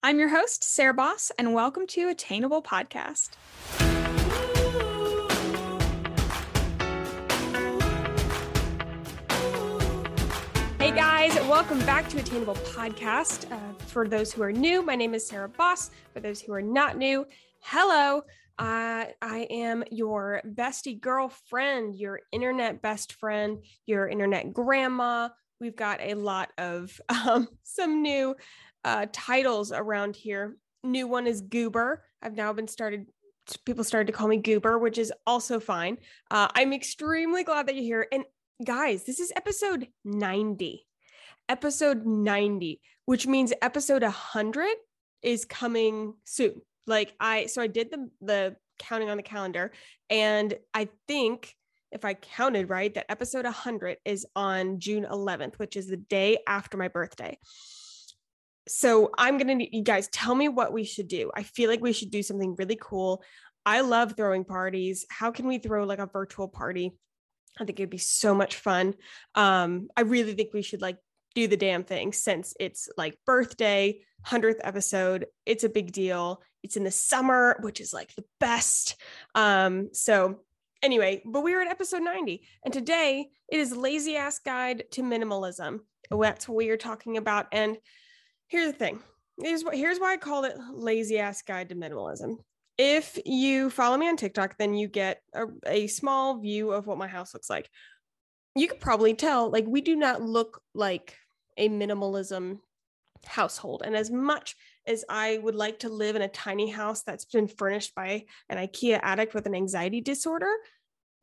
I'm your host, Sarah Boss, and welcome to Attainable Podcast. Hey guys, welcome back to Attainable Podcast. Uh, for those who are new, my name is Sarah Boss. For those who are not new, hello. Uh, I am your bestie girlfriend, your internet best friend, your internet grandma. We've got a lot of um, some new uh, titles around here. New one is Goober. I've now been started. People started to call me Goober, which is also fine. Uh, I'm extremely glad that you're here. And guys, this is episode 90. Episode 90, which means episode 100 is coming soon. Like I, so I did the the counting on the calendar, and I think if I counted right, that episode 100 is on June 11th, which is the day after my birthday so I'm going to you guys tell me what we should do. I feel like we should do something really cool. I love throwing parties. How can we throw like a virtual party? I think it'd be so much fun. Um, I really think we should like do the damn thing since it's like birthday, 100th episode. It's a big deal. It's in the summer, which is like the best. Um, so anyway, but we are at episode 90, and today it is lazy ass guide to minimalism. That's what we are talking about. And here's the thing. Here's what here's why I called it lazy ass guide to minimalism. If you follow me on TikTok, then you get a, a small view of what my house looks like. You could probably tell, like, we do not look like a minimalism household. And as much as I would like to live in a tiny house that's been furnished by an IKEA addict with an anxiety disorder,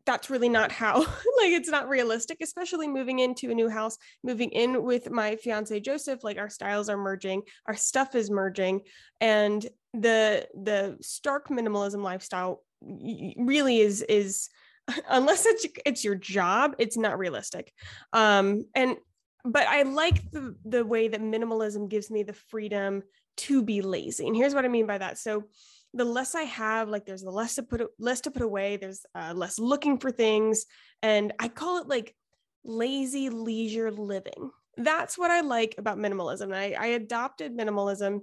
that's really not how like it's not realistic especially moving into a new house moving in with my fiance joseph like our styles are merging our stuff is merging and the the stark minimalism lifestyle really is is unless it's it's your job it's not realistic. Um and but i like the the way that minimalism gives me the freedom to be lazy and here's what i mean by that. So the less I have, like there's the less to put less to put away. There's uh, less looking for things, and I call it like lazy leisure living. That's what I like about minimalism. I, I adopted minimalism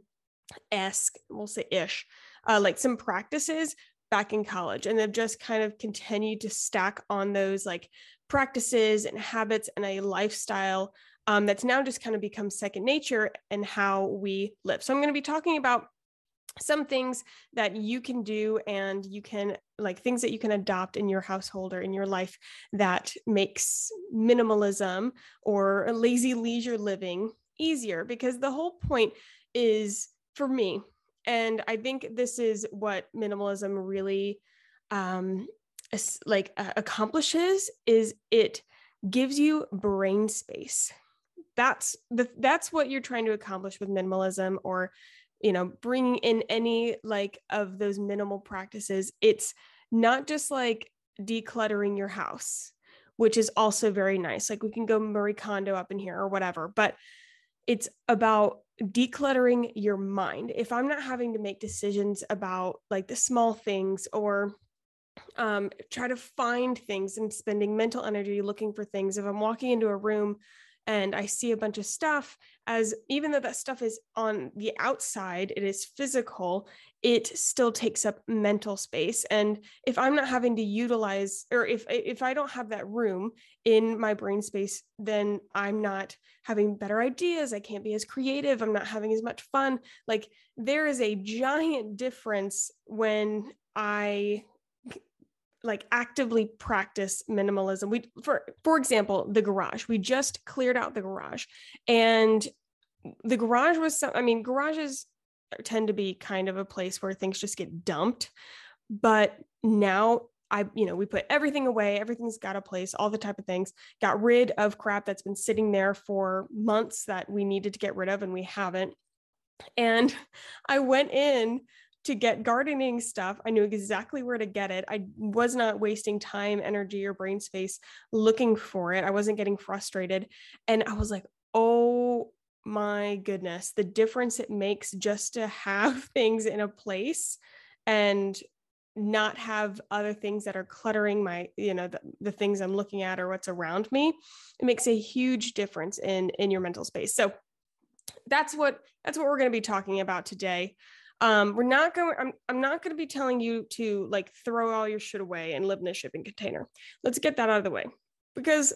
esque, we'll say ish, uh, like some practices back in college, and they've just kind of continued to stack on those like practices and habits and a lifestyle um, that's now just kind of become second nature and how we live. So I'm going to be talking about some things that you can do and you can like things that you can adopt in your household or in your life that makes minimalism or lazy leisure living easier because the whole point is for me and i think this is what minimalism really um like uh, accomplishes is it gives you brain space. That's the that's what you're trying to accomplish with minimalism or you know bringing in any like of those minimal practices it's not just like decluttering your house which is also very nice like we can go Marie Kondo up in here or whatever but it's about decluttering your mind. If i'm not having to make decisions about like the small things or um, try to find things and spending mental energy looking for things if i'm walking into a room and I see a bunch of stuff as even though that stuff is on the outside, it is physical, it still takes up mental space. And if I'm not having to utilize or if if I don't have that room in my brain space, then I'm not having better ideas. I can't be as creative. I'm not having as much fun. Like there is a giant difference when I like actively practice minimalism. We for for example, the garage. We just cleared out the garage and the garage was some I mean, garages tend to be kind of a place where things just get dumped, but now I, you know, we put everything away, everything's got a place, all the type of things, got rid of crap that's been sitting there for months that we needed to get rid of and we haven't. And I went in to get gardening stuff. I knew exactly where to get it. I was not wasting time, energy, or brain space looking for it. I wasn't getting frustrated. And I was like, oh my goodness, the difference it makes just to have things in a place and not have other things that are cluttering my you know the, the things i'm looking at or what's around me it makes a huge difference in in your mental space so that's what that's what we're going to be talking about today. Um, we're not going. I'm I'm not going to be telling you to like throw all your shit away and live in a shipping container. Let's get that out of the way because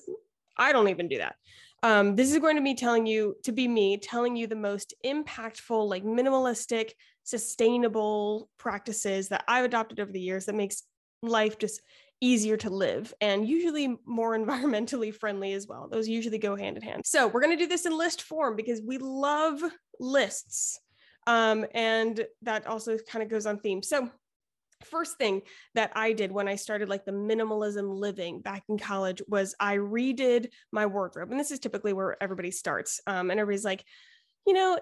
I don't even do that. Um, this is going to be telling you to be me telling you the most impactful, like minimalistic, sustainable practices that I've adopted over the years that makes life just easier to live and usually more environmentally friendly as well. Those usually go hand in hand. So we're going to do this in list form because we love lists. Um, and that also kind of goes on theme. So first thing that I did when I started like the minimalism living back in college was I redid my wardrobe. And this is typically where everybody starts. Um, and everybody's like, you know,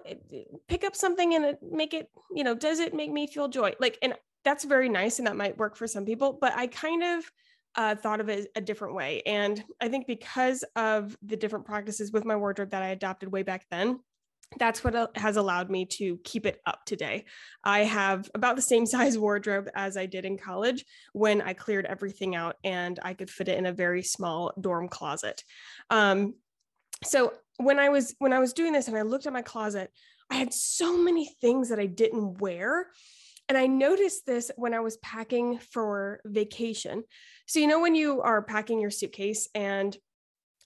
pick up something and make it, you know, does it make me feel joy? Like, and that's very nice. And that might work for some people, but I kind of uh, thought of it a different way. And I think because of the different practices with my wardrobe that I adopted way back then, that's what uh, has allowed me to keep it up today. I have about the same size wardrobe as I did in college when I cleared everything out and I could fit it in a very small dorm closet. Um, so when I was when I was doing this and I looked at my closet, I had so many things that I didn't wear. And I noticed this when I was packing for vacation. So you know when you are packing your suitcase and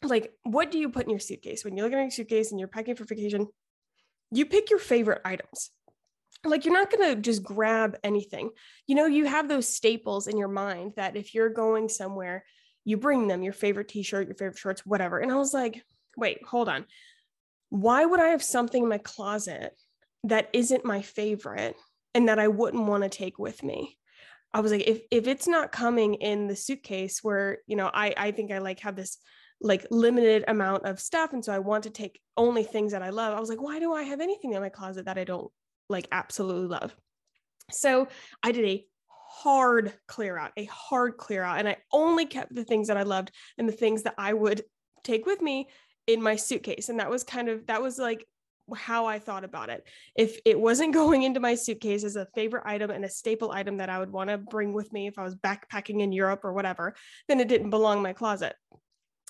like what do you put in your suitcase when you're looking at your suitcase and you're packing for vacation you pick your favorite items. Like you're not going to just grab anything. You know, you have those staples in your mind that if you're going somewhere, you bring them your favorite t-shirt, your favorite shorts, whatever. And I was like, wait, hold on. Why would I have something in my closet that isn't my favorite and that I wouldn't want to take with me? I was like, if if it's not coming in the suitcase where, you know, I I think I like have this like limited amount of stuff and so i want to take only things that i love. I was like why do i have anything in my closet that i don't like absolutely love? So i did a hard clear out a hard clear out and i only kept the things that i loved and the things that i would take with me in my suitcase and that was kind of that was like how I thought about it. If it wasn't going into my suitcase as a favorite item and a staple item that I would want to bring with me if I was backpacking in Europe or whatever, then it didn't belong in my closet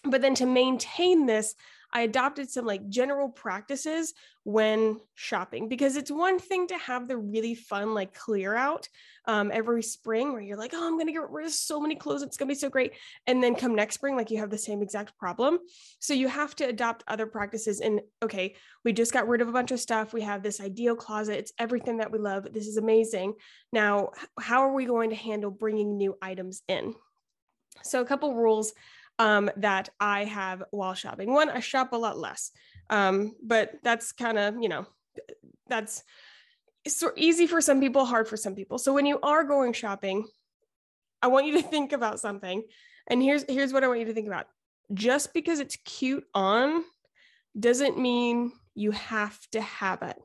but then to maintain this i adopted some like general practices when shopping because it's one thing to have the really fun like clear out um, every spring where you're like oh i'm going to get rid of so many clothes it's going to be so great and then come next spring like you have the same exact problem. So you have to adopt other practices and okay we just got rid of a bunch of stuff we have this ideal closet it's everything that we love this is amazing. Now how are we going to handle bringing new items in? So a couple rules um, that I have while shopping. One, I shop a lot less, um, but that's kind of, you know, that's so easy for some people, hard for some people. So when you are going shopping, I want you to think about something. And here's here's what I want you to think about. Just because it's cute on doesn't mean you have to have it.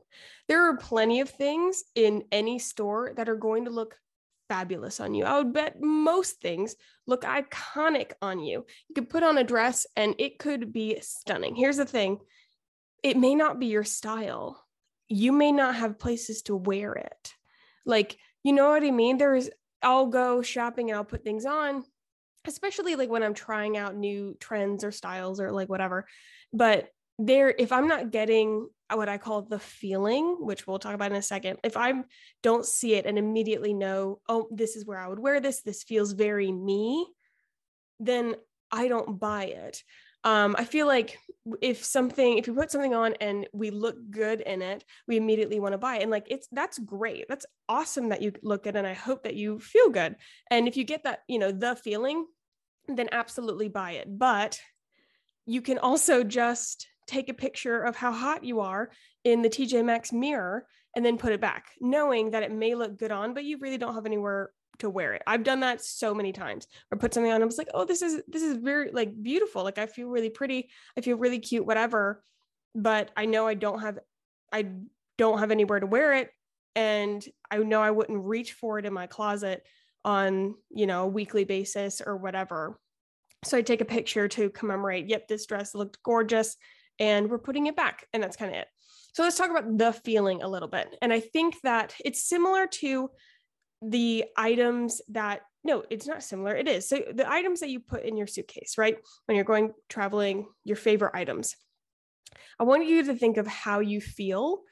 There are plenty of things in any store that are going to look fabulous on you. I would bet most things look iconic on you. You could put on a dress and it could be stunning. Here's the thing it may not be your style. You may not have places to wear it. Like, you know what I mean? There's, I'll go shopping and I'll put things on, especially like when I'm trying out new trends or styles or like whatever. But there, if I'm not getting what I call the feeling, which we'll talk about in a second, if I don't see it and immediately know, oh, this is where I would wear this, this feels very me, then I don't buy it. Um, I feel like if something, if you put something on and we look good in it, we immediately want to buy it. And like, it's that's great. That's awesome that you look good. And I hope that you feel good. And if you get that, you know, the feeling, then absolutely buy it. But you can also just take a picture of how hot you are in the TJ Maxx mirror and then put it back, knowing that it may look good on, but you really don't have anywhere to wear it. I've done that so many times. Or put something on, I was like, oh, this is this is very like beautiful. Like I feel really pretty. I feel really cute, whatever. But I know I don't have I don't have anywhere to wear it. And I know I wouldn't reach for it in my closet on, you know, a weekly basis or whatever. So I take a picture to commemorate, yep, this dress looked gorgeous and we're putting it back. And that's kind of it. So let's talk about the feeling a little bit. And I think that it's similar to the items that, no, it's not similar. It is. So the items that you put in your suitcase, right? When you're going traveling, your favorite items. I want you to think of how you feel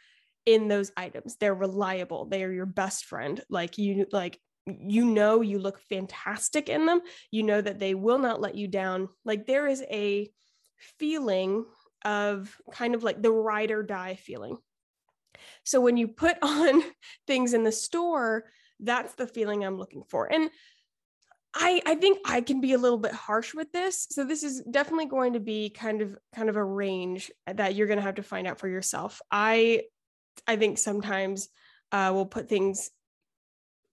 in those items. They're reliable. They are your best friend. Like you like you know you look fantastic in them. You know that they will not let you down. Like there is a feeling of kind of like the ride or die feeling. So when you put on things in the store, that's the feeling I'm looking for. And I, I think I can be a little bit harsh with this. So this is definitely going to be kind of kind of a range that you're going to have to find out for yourself. I I think sometimes uh, we'll put things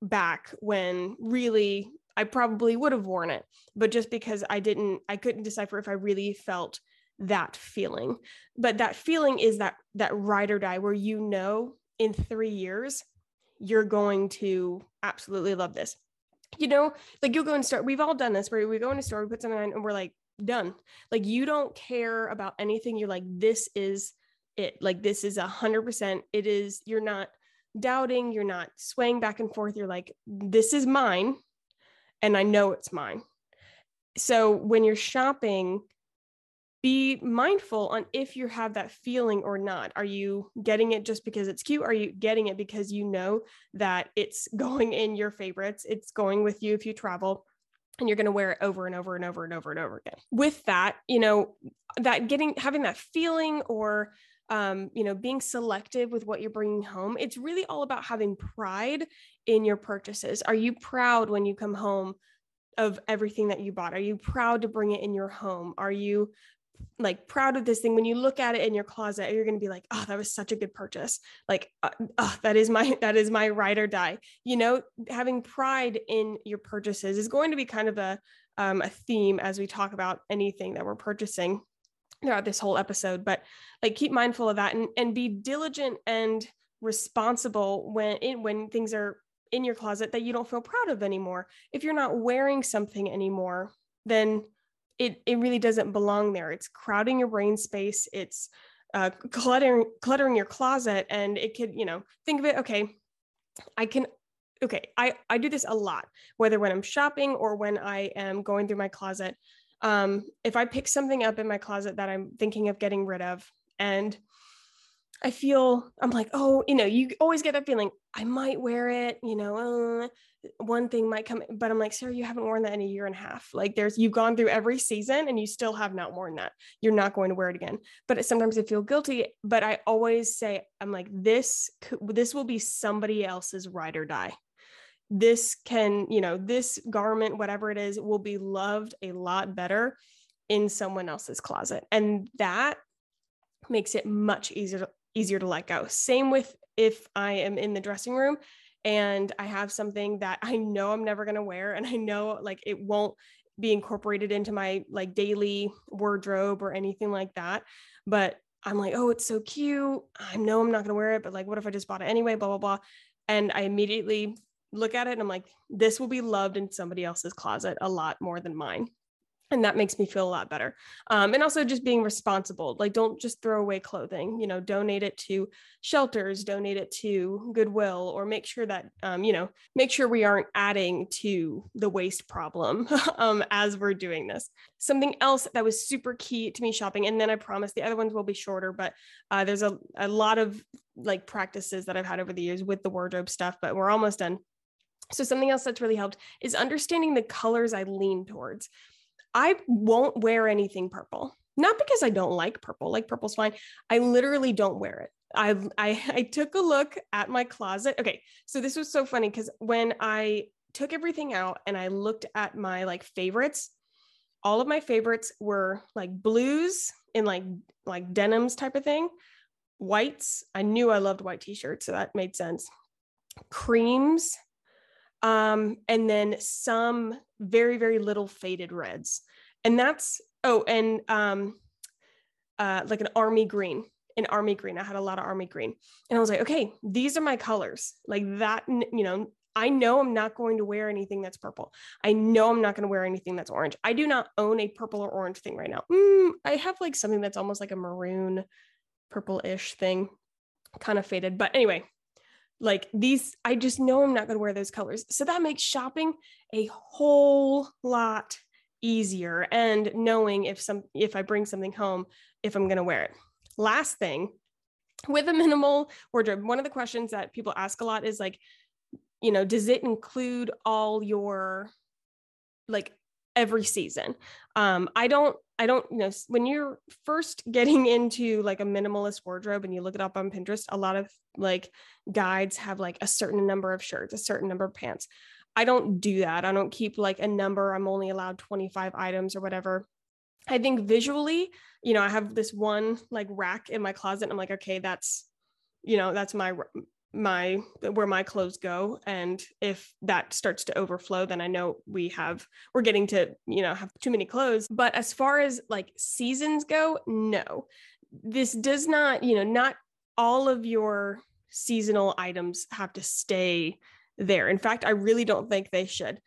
back when really I probably would have worn it, but just because I didn't, I couldn't decipher if I really felt that feeling. But that feeling is that that ride or die where you know in three years you're going to absolutely love this. You know, like you'll go and start. We've all done this where we go in a store, we put something on, and we're like done. Like you don't care about anything. You're like, this is it. Like this is a hundred percent. It is. You're not doubting. You're not swaying back and forth. You're like, this is mine, and I know it's mine. So when you're shopping, be mindful on if you have that feeling or not. Are you getting it just because it's cute? Are you getting it because you know that it's going in your favorites? It's going with you if you travel and you're going to wear it over and over and over and over and over again. With that, you know, that getting having that feeling or um, you know, being selective with what you're bringing home. It's really all about having pride in your purchases. Are you proud when you come home of everything that you bought? Are you proud to bring it in your home? Are you like proud of this thing when you look at it in your closet you're going to be like oh that was such a good purchase. Like uh, oh, that is my that is my ride or die. You know having pride in your purchases is going to be kind of a um, a theme as we talk about anything that we're purchasing throughout this whole episode but like keep mindful of that and and be diligent and responsible when in when things are in your closet that you don't feel proud of anymore. If you're not wearing something anymore then it it really doesn't belong there. It's crowding your brain space. It's uh, cluttering cluttering your closet, and it could you know think of it. Okay, I can. Okay, I I do this a lot, whether when I'm shopping or when I am going through my closet. Um, if I pick something up in my closet that I'm thinking of getting rid of, and I feel I'm like, oh, you know, you always get that feeling. I might wear it, you know, uh, one thing might come, but I'm like, Sarah, you haven't worn that in a year and a half. Like, there's you've gone through every season and you still have not worn that. You're not going to wear it again. But sometimes I feel guilty. But I always say, I'm like, this this will be somebody else's ride or die. This can, you know, this garment, whatever it is, will be loved a lot better in someone else's closet, and that makes it much easier easier to let go. Same with if I am in the dressing room and I have something that I know I'm never going to wear and I know like it won't be incorporated into my like daily wardrobe or anything like that. But I'm like, oh, it's so cute. I know I'm not going to wear it, but like, what if I just bought it anyway? Blah, blah, blah. And I immediately look at it and I'm like, this will be loved in somebody else's closet a lot more than mine and that makes me feel a lot better. Um, and also just being responsible like don't just throw away clothing you know donate it to shelters donate it to goodwill or make sure that um, you know make sure we aren't adding to the waste problem um, as we're doing this. Something else that was super key to me shopping and then i promise the other ones will be shorter but uh, there's a, a lot of like practices that i've had over the years with the wardrobe stuff but we're almost done. So something else that's really helped is understanding the colors i lean towards I won't wear anything purple. Not because I don't like purple, like purple's fine. I literally don't wear it. I I I took a look at my closet. Okay, so this was so funny because when I took everything out and I looked at my like favorites, all of my favorites were like blues in like like denims type of thing, whites. I knew I loved white t-shirts, so that made sense. Creams, um, and then some very very little faded reds. And that's oh and um uh like an army green an army green. I had a lot of army green. And i was like okay these are my colors. Like that you know i know i'm not going to wear anything that's purple. I know i'm not going to wear anything that's orange. I do not own a purple or orange thing right now. Mm, i have like something that's almost like a maroon purple-ish thing kind of faded. But anyway like these i just know i'm not going to wear those colors so that makes shopping a whole lot easier and knowing if some if i bring something home if i'm going to wear it last thing with a minimal wardrobe, one of the questions that people ask a lot is like, you know, does it include all your like every season? Um, I don't, I don't, you know, when you're first getting into like a minimalist wardrobe and you look it up on Pinterest, a lot of like guides have like a certain number of shirts, a certain number of pants. I don't do that. I don't keep like a number. I'm only allowed 25 items or whatever. I think visually, you know, I have this one like rack in my closet. I'm like, okay, that's, you know, that's my my where my clothes go and if that starts to overflow then i know we have we're getting to you know have too many clothes. But as far as like seasons go no. This does not you know not all of your seasonal items have to stay there. In fact i really don't think they should.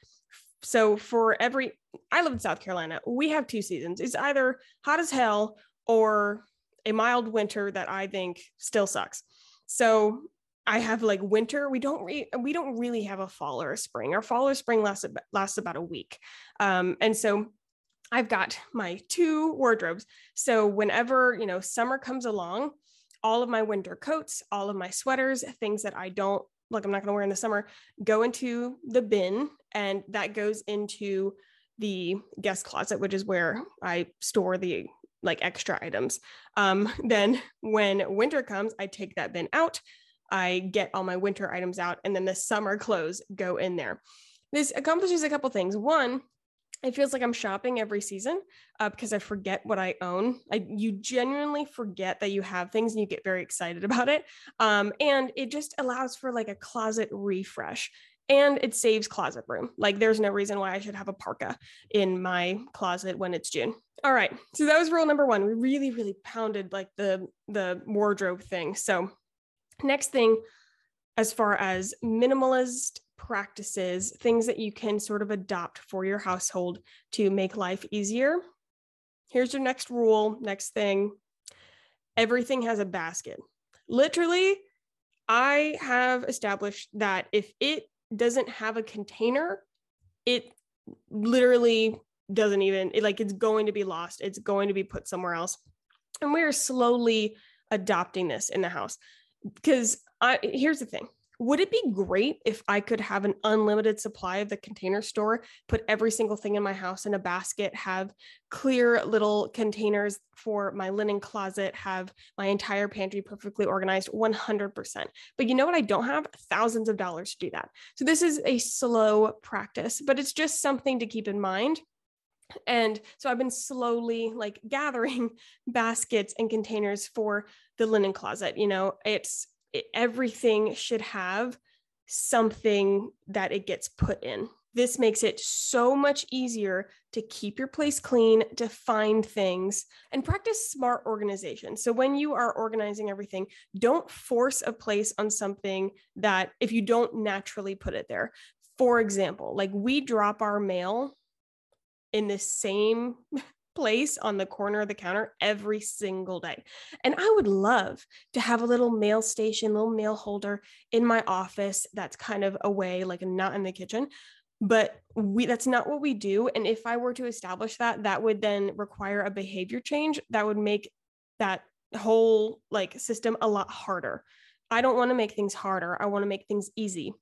So for every i live in south carolina we have two seasons. It's either hot as hell or a mild winter that i think still sucks. So i have like winter we don't re- we don't really have a fall or a spring our fall or spring lasts lasts about a week um, and so i've got my two wardrobes so whenever you know summer comes along all of my winter coats all of my sweaters things that i don't like I'm not going to wear in the summer, go into the bin and that goes into the guest closet, which is where I store the like extra items. Um, then when winter comes, I take that bin out. I get all my winter items out, and then the summer clothes go in there. This accomplishes a couple things. One, it feels like I'm shopping every season uh, because I forget what I own. I, you genuinely forget that you have things and you get very excited about it. Um, and it just allows for like a closet refresh and it saves closet room. Like there's no reason why I should have a parka in my closet when it's June. All right. So that was rule number one. We really, really pounded like the, the wardrobe thing. So next thing, as far as minimalist practices, things that you can sort of adopt for your household to make life easier. Here's your next rule, next thing everything has a basket. Literally, I have established that if it doesn't have a container, it literally doesn't even it, like it's going to be lost. It's going to be put somewhere else. And we are slowly adopting this in the house because I here's the thing would it be great if I could have an unlimited supply of the container store, put every single thing in my house in a basket, have clear little containers for my linen closet, have my entire pantry perfectly organized 100%. But you know what? I don't have thousands of dollars to do that. So this is a slow practice, but it's just something to keep in mind. And so I've been slowly like gathering baskets and containers for the linen closet. You know, it's everything should have something that it gets put in. This makes it so much easier to keep your place clean, to find things, and practice smart organization. So, when you are organizing everything, don't force a place on something that if you don't naturally put it there. For example, like we drop our mail in the same place on the corner of the counter every single day. And I would love to have a little mail station, little mail holder in my office that's kind of away, like not in the kitchen. But we that's not what we do. And if I were to establish that, that would then require a behavior change that would make that whole like system a lot harder. I don't want to make things harder. I want to make things easy.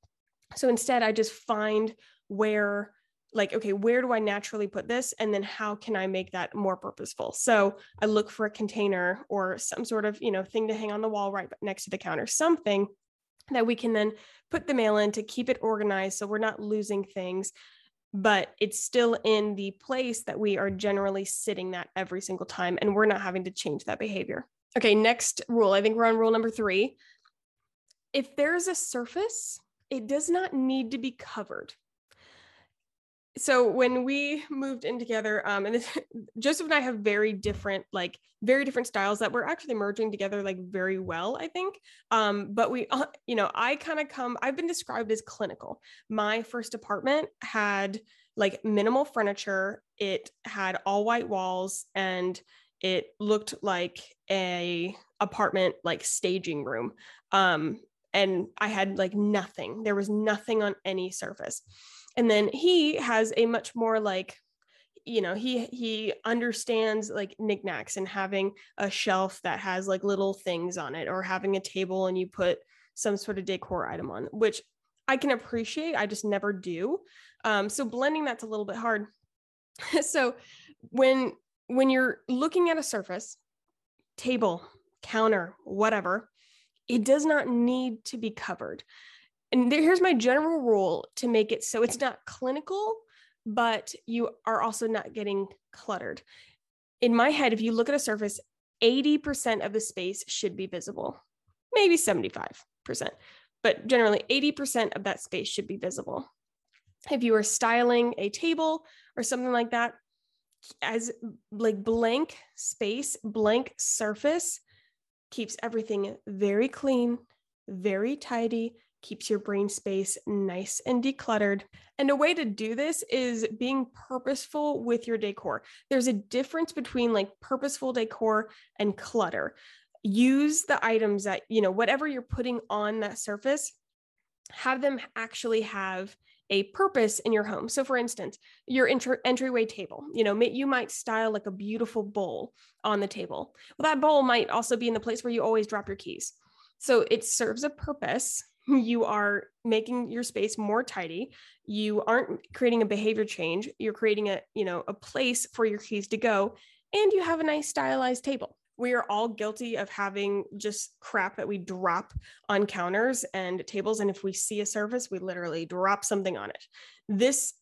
So instead, I just find where like okay where do i naturally put this? And then how can i make that more purposeful? So i look for a container or some sort of you know thing to hang on the wall right next to the counter something that we can then put the mail in to keep it organized so we're not losing things but it's still in the place that we are generally sitting that every single time and we're not having to change that behavior. Okay next rule i think we're on rule number 3 if there's a surface it does not need to be covered so when we moved in together um and this, joseph and i have very different like very different styles that we're actually merging together like very well i think. Um but we uh, you know i kind of come i've been described as clinical. My first apartment had like minimal furniture. It had all white walls and it looked like a apartment like staging room. Um and i had like nothing. There was nothing on any surface and then he has a much more like you know he he understands like knickknacks and having a shelf that has like little things on it or having a table and you put some sort of decor item on which i can appreciate i just never do. Um, so blending that's a little bit hard. So when when you're looking at a surface table counter whatever it does not need to be covered and there, here's my general rule to make it so it's not clinical but you are also not getting cluttered. In my head, if you look at a surface, 80% of the space should be visible, maybe 75%, but generally 80% of that space should be visible. If you are styling a table or something like that, as like blank space, blank surface keeps everything very clean, very tidy, keeps your brain space nice and decluttered. And a way to do this is being purposeful with your decor. There's a difference between like purposeful decor and clutter. Use the items that, you know, whatever you're putting on that surface, have them actually have a purpose in your home. So for instance, your entr- entryway table, you know, you might style like a beautiful bowl on the table. Well, that bowl might also be in the place where you always drop your keys. So it serves a purpose you are making your space more tidy. You aren't creating a behavior change. You're creating a you know a place for your keys to go and you have a nice stylized table. We are all guilty of having just crap that we drop on counters and tables and if we see a surface we literally drop something on it. This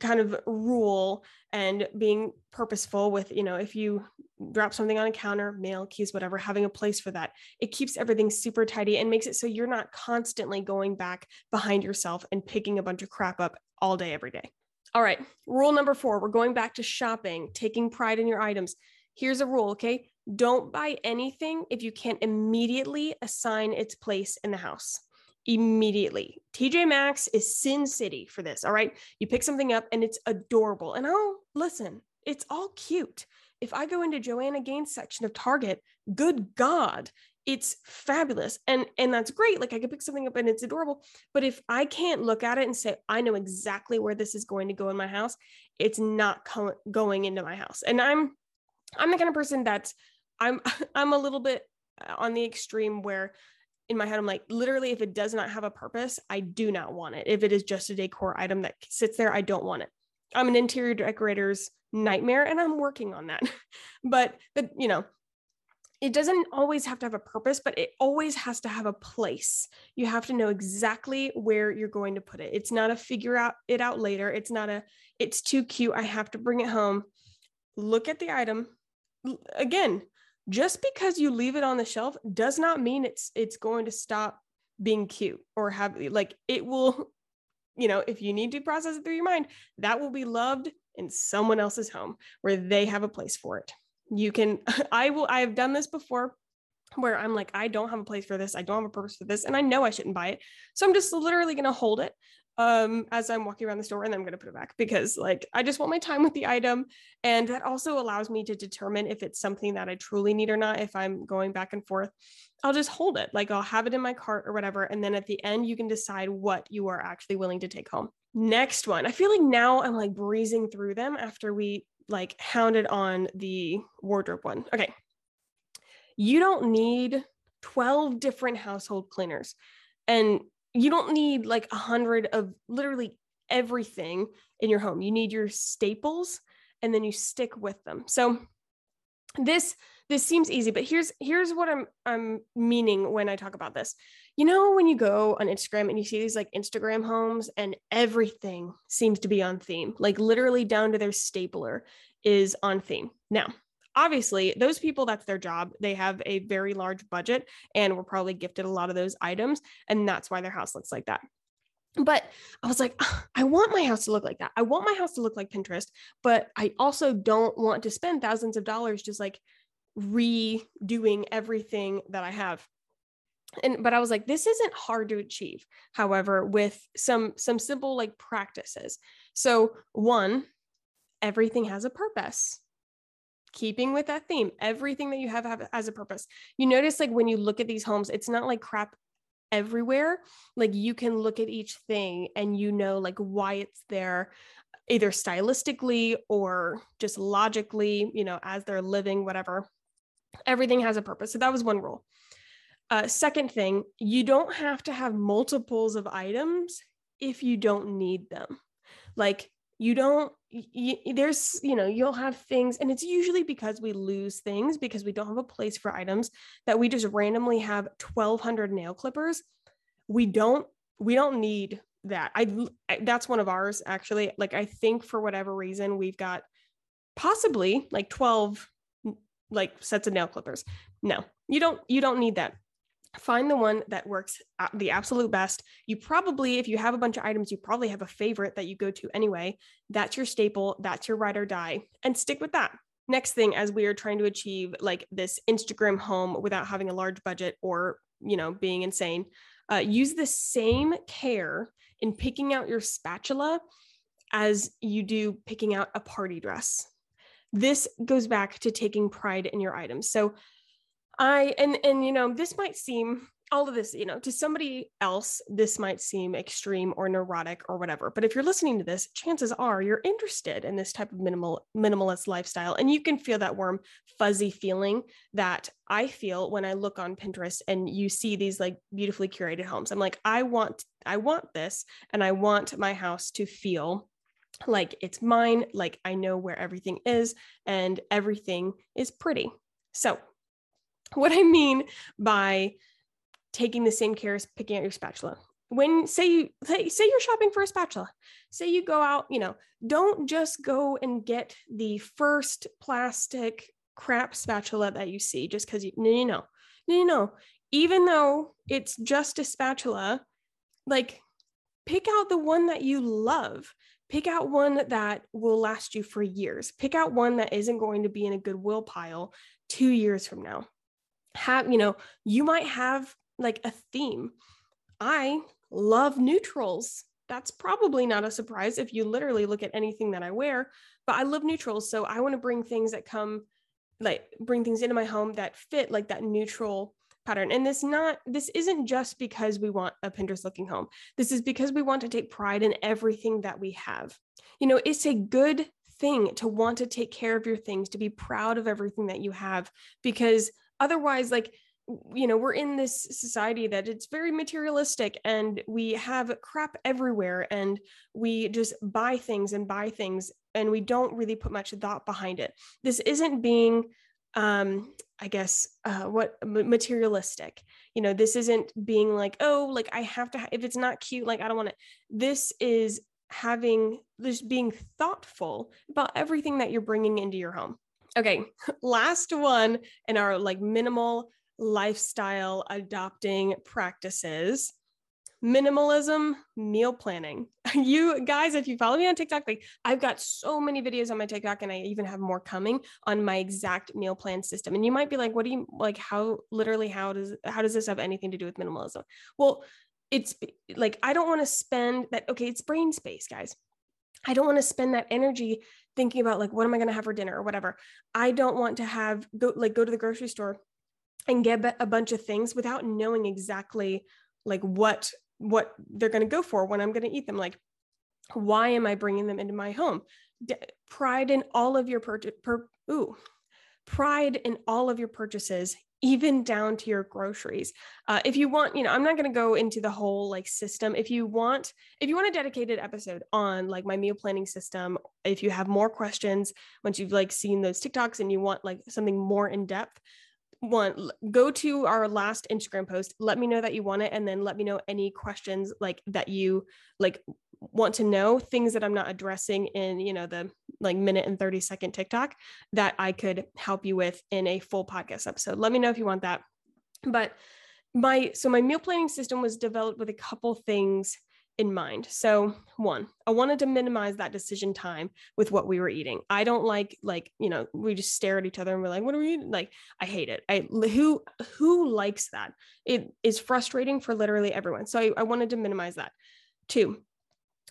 kind of rule and being purposeful with you know if you drop something on a counter mail keys whatever having a place for that. It keeps everything super tidy and makes it so you're not constantly going back behind yourself and picking a bunch of crap up all day every day. All right rule number four we're going back to shopping taking pride in your items. Here's a rule okay? Don't buy anything if you can't immediately assign its place in the house immediately. TJ Maxx is Sin City for this. All right. You pick something up and it's adorable. And oh, listen, it's all cute. If I go into Joanna Gaines section of Target, good God, it's fabulous. And and that's great. Like I could pick something up and it's adorable. But if I can't look at it and say, I know exactly where this is going to go in my house, it's not co- going into my house. And I'm I'm the kind of person that's I'm I'm a little bit uh, on the extreme where in my head, I'm like, literally, if it does not have a purpose, I do not want it. If it is just a decor item that sits there, I don't want it. I'm an interior decorator's nightmare and I'm working on that. but, but, you know, it doesn't always have to have a purpose, but it always has to have a place. You have to know exactly where you're going to put it. It's not a figure out it out later. It's not a, it's too cute. I have to bring it home. Look at the item. Again, just because you leave it on the shelf does not mean it's it's going to stop being cute or have like it will you know if you need to process it through your mind that will be loved in someone else's home where they have a place for it. You can i will i have done this before where i'm like i don't have a place for this. I don't have a purpose for this and i know i shouldn't buy it. So i'm just literally going to hold it um as i'm walking around the store and i'm going to put it back because like i just want my time with the item. And that also allows me to determine if it's something that i truly need or not if i'm going back and forth. I'll just hold it like i'll have it in my cart or whatever and then at the end you can decide what you are actually willing to take home. Next one i feel like now i'm like breezing through them after we like hounded on the wardrobe one. Okay. You don't need 12 different household cleaners. And you don't need like a hundred of literally everything in your home. You need your staples and then you stick with them. So this this seems easy, but here's here's what I'm I'm meaning when I talk about this. You know when you go on Instagram and you see these like Instagram homes and everything seems to be on theme. Like literally down to their stapler is on theme. Now, obviously those people that's their job they have a very large budget and were probably gifted a lot of those items and that's why their house looks like that but I was like, I want my house to look like that. I want my house to look like Pinterest, but I also don't want to spend thousands of dollars just like redoing everything that I have. And but I was like, this isn't hard to achieve. However, with some some simple like practices. So one, everything has a purpose keeping with that theme everything that you have, have has a purpose you notice like when you look at these homes it's not like crap everywhere like you can look at each thing and you know like why it's there either stylistically or just logically, you know, as they're living, whatever. Everything has a purpose. So that was one rule. Uh, second thing, you don't have to have multiples of items if you don't need them. Like you don't you, there's you know you'll have things and it's usually because we lose things because we don't have a place for items that we just randomly have 1200 nail clippers. We don't we don't need that. I, I that's one of ours actually. Like i think for whatever reason we've got possibly like 12 like sets of nail clippers. No you don't you don't need that find the one that works the absolute best. You probably, if you have a bunch of items, you probably have a favorite that you go to anyway. That's your staple, that's your ride or die, and stick with that. Next thing, as we are trying to achieve like this Instagram home without having a large budget or, you know, being insane, uh, use the same care in picking out your spatula as you do picking out a party dress. This goes back to taking pride in your items. So I and and you know this might seem all of this you know to somebody else this might seem extreme or neurotic or whatever but if you're listening to this chances are you're interested in this type of minimal minimalist lifestyle and you can feel that warm fuzzy feeling that i feel when i look on pinterest and you see these like beautifully curated homes. I'm like i want i want this and i want my house to feel like it's mine like i know where everything is and everything is pretty. So what I mean by taking the same care as picking out your spatula. When say you say, you're shopping for a spatula, say you go out, you know, don't just go and get the first plastic crap spatula that you see just because you no no no. Even though it's just a spatula, like pick out the one that you love. Pick out one that will last you for years. Pick out one that isn't going to be in a goodwill pile two years from now have you know you might have like a theme. I love neutrals. That's probably not a surprise if you literally look at anything that i wear but i love neutrals so i want to bring things that come like bring things into my home that fit like that neutral pattern. And this not this isn't just because we want a pinterest looking home. This is because we want to take pride in everything that we have. You know it's a good thing to want to take care of your things to be proud of everything that you have because otherwise like you know we're in this society that it's very materialistic and we have crap everywhere and we just buy things and buy things and we don't really put much thought behind it. This isn't being um i guess uh what materialistic. You know this isn't being like oh like i have to ha- if it's not cute like i don't want it this is having just being thoughtful about everything that you're bringing into your home Okay, last one in our like minimal lifestyle adopting practices. Minimalism meal planning. You guys if you follow me on tiktok like i've got so many videos on my tiktok and i even have more coming on my exact meal plan system. And you might be like what do you like how literally how does how does this have anything to do with minimalism? Well it's like i don't want to spend that okay it's brain space guys I don't want to spend that energy thinking about like what am I going to have for dinner or whatever. I don't want to have go like go to the grocery store and get a bunch of things without knowing exactly like what what they're going to go for when I'm going to eat them like why am I bringing them into my home? D- pride in all of your purchase ooh pride in all of your purchases even down to your groceries. Uh, if you want, you know, I'm not going to go into the whole like system. If you want, if you want a dedicated episode on like my meal planning system, if you have more questions, once you've like seen those TikToks and you want like something more in depth, one go to our last instagram post let me know that you want it and then let me know any questions like that you like want to know things that i'm not addressing in you know the like minute and 30 second tiktok that i could help you with in a full podcast episode let me know if you want that but my so my meal planning system was developed with a couple things in mind. So, one, I wanted to minimize that decision time with what we were eating. I don't like like, you know, we just stare at each other and we're like, what are we eating? Like, I hate it. I who who likes that? It is frustrating for literally everyone. So I, I wanted to minimize that. Two,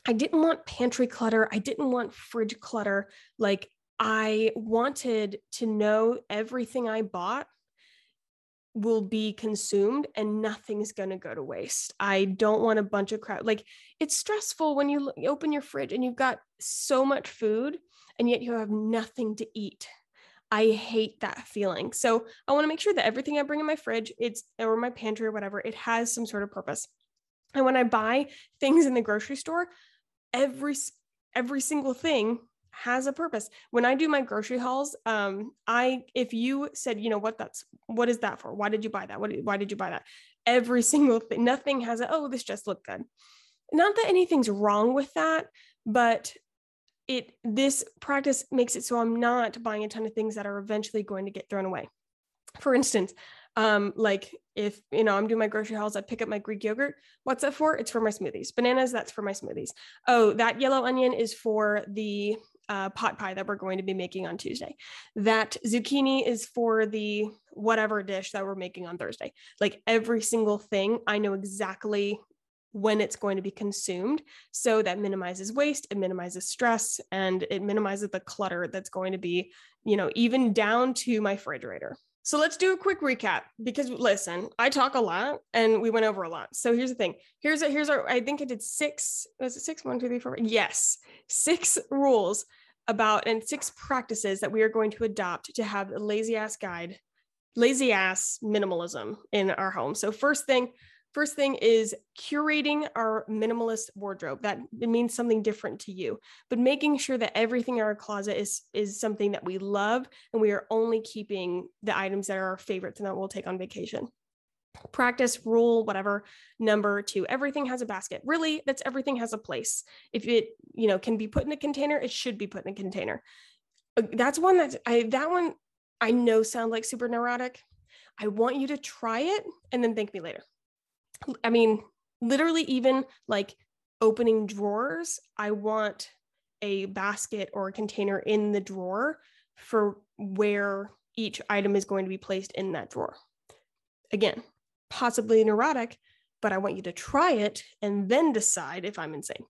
I didn't want pantry clutter. I didn't want fridge clutter. Like I wanted to know everything I bought will be consumed and nothing's going to go to waste. I don't want a bunch of crap. Like it's stressful when you, open your fridge and you've got so much food and yet you have nothing to eat. I hate that feeling. So I want to make sure that everything I bring in my fridge, it's or my pantry or whatever, it has some sort of purpose. And when I buy things in the grocery store, every every single thing has a purpose. When I do my grocery hauls, um, I if you said, you know what, that's what is that for? Why did you buy that? What why did you buy that? Every single thing, nothing has a oh, this just looked good. Not that anything's wrong with that, but it this practice makes it so I'm not buying a ton of things that are eventually going to get thrown away. For instance, um, like if you know I'm doing my grocery hauls, I pick up my Greek yogurt. What's that for? It's for my smoothies. Bananas, that's for my smoothies. Oh, that yellow onion is for the uh, pot pie that we're going to be making on Tuesday. That zucchini is for the whatever dish that we're making on Thursday. Like every single thing, I know exactly when it's going to be consumed. So that minimizes waste, it minimizes stress, and it minimizes the clutter that's going to be, you know, even down to my refrigerator. So let's do a quick recap because listen, I talk a lot and we went over a lot. So here's the thing. Here's a, here's our I think I did six, was it six? One, two, three, four. Yes, six rules about and six practices that we are going to adopt to have a lazy ass guide, lazy ass minimalism in our home. So first thing, First thing is curating our minimalist wardrobe. That means something different to you, but making sure that everything in our closet is is something that we love and we are only keeping the items that are our favorites and that we'll take on vacation. Practice rule whatever number 2 everything has a basket. Really that's everything has a place. If it, you know, can be put in a container, it should be put in a container. Uh, that's one that I that one I know sound like super neurotic. I want you to try it and then thank me later. I mean, literally, even like opening drawers, I want a basket or a container in the drawer for where each item is going to be placed in that drawer. Again, possibly neurotic, but I want you to try it and then decide if I'm insane.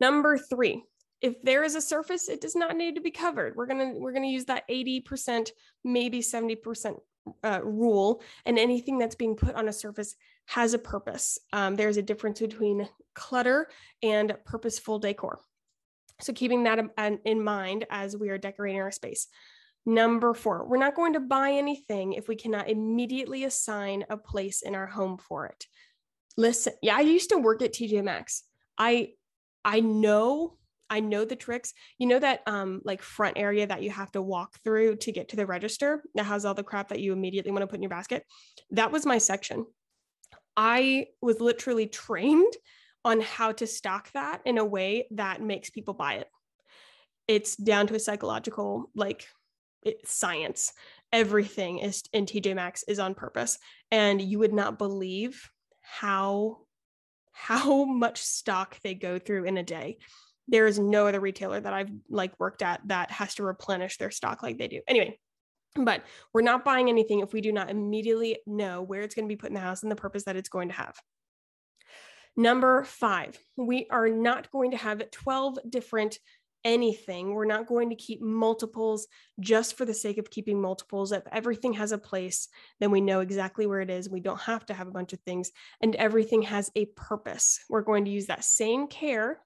Number three, if there is a surface, it does not need to be covered. We're gonna we're gonna use that 80%, maybe 70% uh, rule, and anything that's being put on a surface has a purpose. Um, there's a difference between clutter and purposeful decor. So, keeping that in mind as we are decorating our space. Number four, we're not going to buy anything if we cannot immediately assign a place in our home for it. Listen, yeah, I used to work at TJ Maxx. I I know I know the tricks. You know that um like front area that you have to walk through to get to the register that has all the crap that you immediately want to put in your basket. That was my section. I was literally trained on how to stock that in a way that makes people buy it. It's down to a psychological like science. Everything is in TJ Maxx is on purpose and you would not believe how how much stock they go through in a day there is no other retailer that I've like worked at that has to replenish their stock like they do. Anyway, but we're not buying anything if we do not immediately know where it's going to be put in the house and the purpose that it's going to have. Number five, we are not going to have 12 different anything. We're not going to keep multiples just for the sake of keeping multiples. If everything has a place, then we know exactly where it is. We don't have to have a bunch of things, and everything has a purpose. We're going to use that same care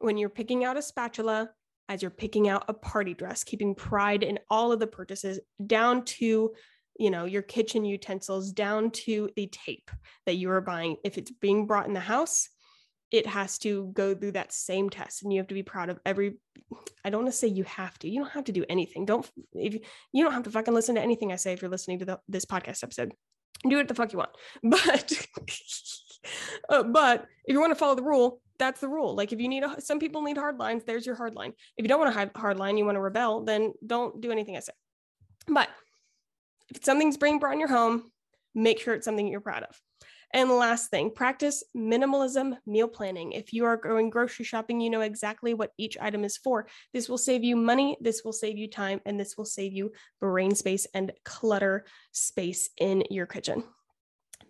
when you're picking out a spatula as you're picking out a party dress, keeping pride in all of the purchases down to you know your kitchen utensils down to the tape that you are buying. If it's being brought in the house it has to go through that same test and you have to be proud of every i don't want to say you have to you don't have to do anything. Don't if you don't have to fucking listen to anything i say if you're listening to the, this podcast episode. Do what the fuck you want. But uh, but if you want to follow the rule that's the rule. Like if you need a, some people need hard lines, there's your hard line. If you don't want a hard line, you want to rebel, then don't do anything I say. But if something's being brought in your home, make sure it's something you're proud of. And last thing, practice minimalism meal planning. If you are going grocery shopping, you know exactly what each item is for. This will save you money, this will save you time, and this will save you brain space and clutter space in your kitchen.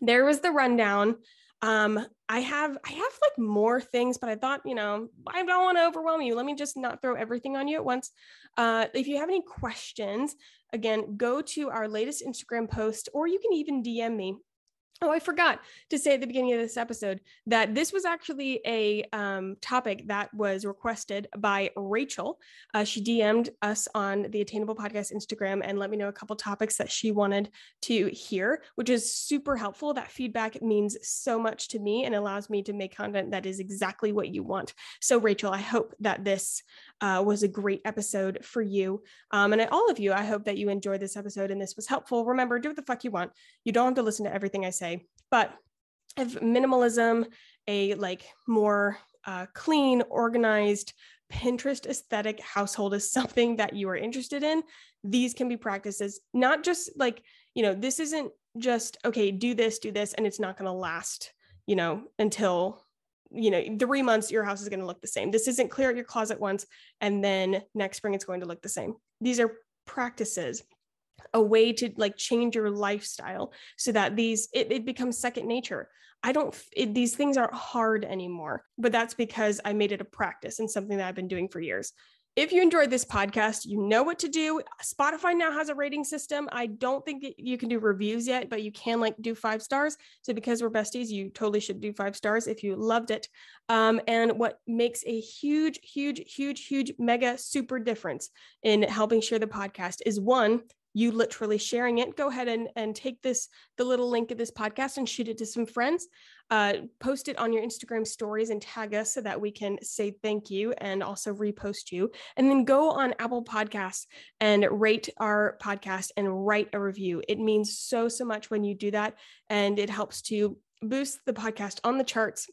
There was the rundown. Um, I have I have like more things, but I thought, you know, I don't want to overwhelm you. Let me just not throw everything on you at once. Uh, if you have any questions, again, go to our latest Instagram post, or you can even DM me Oh, I forgot to say at the beginning of this episode that this was actually a um, topic that was requested by Rachel. Uh, she DM'd us on the Attainable Podcast Instagram and let me know a couple topics that she wanted to hear, which is super helpful. That feedback means so much to me and allows me to make content that is exactly what you want. So, Rachel, I hope that this uh, was a great episode for you. Um, and all of you, I hope that you enjoyed this episode and this was helpful. Remember, do what the fuck you want. You don't have to listen to everything I say but if minimalism, a like more uh, clean, organized, Pinterest aesthetic household is something that you are interested in, these can be practices, not just like, you know, this isn't just, okay, do this, do this, and it's not going to last, you know, until, you know, three months, your house is going to look the same. This isn't clear out your closet once, and then next spring it's going to look the same. These are practices a way to like change your lifestyle so that these it, it becomes second nature i don't it, these things aren't hard anymore but that's because i made it a practice and something that i've been doing for years if you enjoyed this podcast, you know what to do. Spotify now has a rating system. I don't think you can do reviews yet, but you can like do five stars. So because we're besties, you totally should do five stars if you loved it. Um, and what makes a huge, huge, huge, huge, mega super difference in helping share the podcast is one, you literally sharing it go ahead and, and take this the little link of this podcast and shoot it to some friends. Uh, post it on your instagram stories and tag us so that we can say thank you and also repost you. And then go on apple podcasts and rate our podcast and write a review. It means so so much when you do that and it helps to boost the podcast on the charts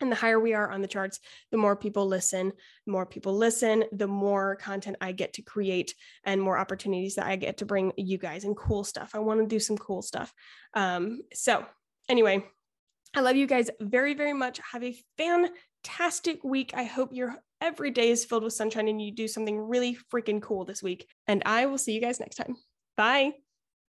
and the higher we are on the charts, the more people listen. More people listen, the more content I get to create and more opportunities that I get to bring you guys and cool stuff. I want to do some cool stuff. Um, so, anyway, I love you guys very, very much. Have a fantastic week. I hope your every day is filled with sunshine and you do something really freaking cool this week. And I will see you guys next time. Bye.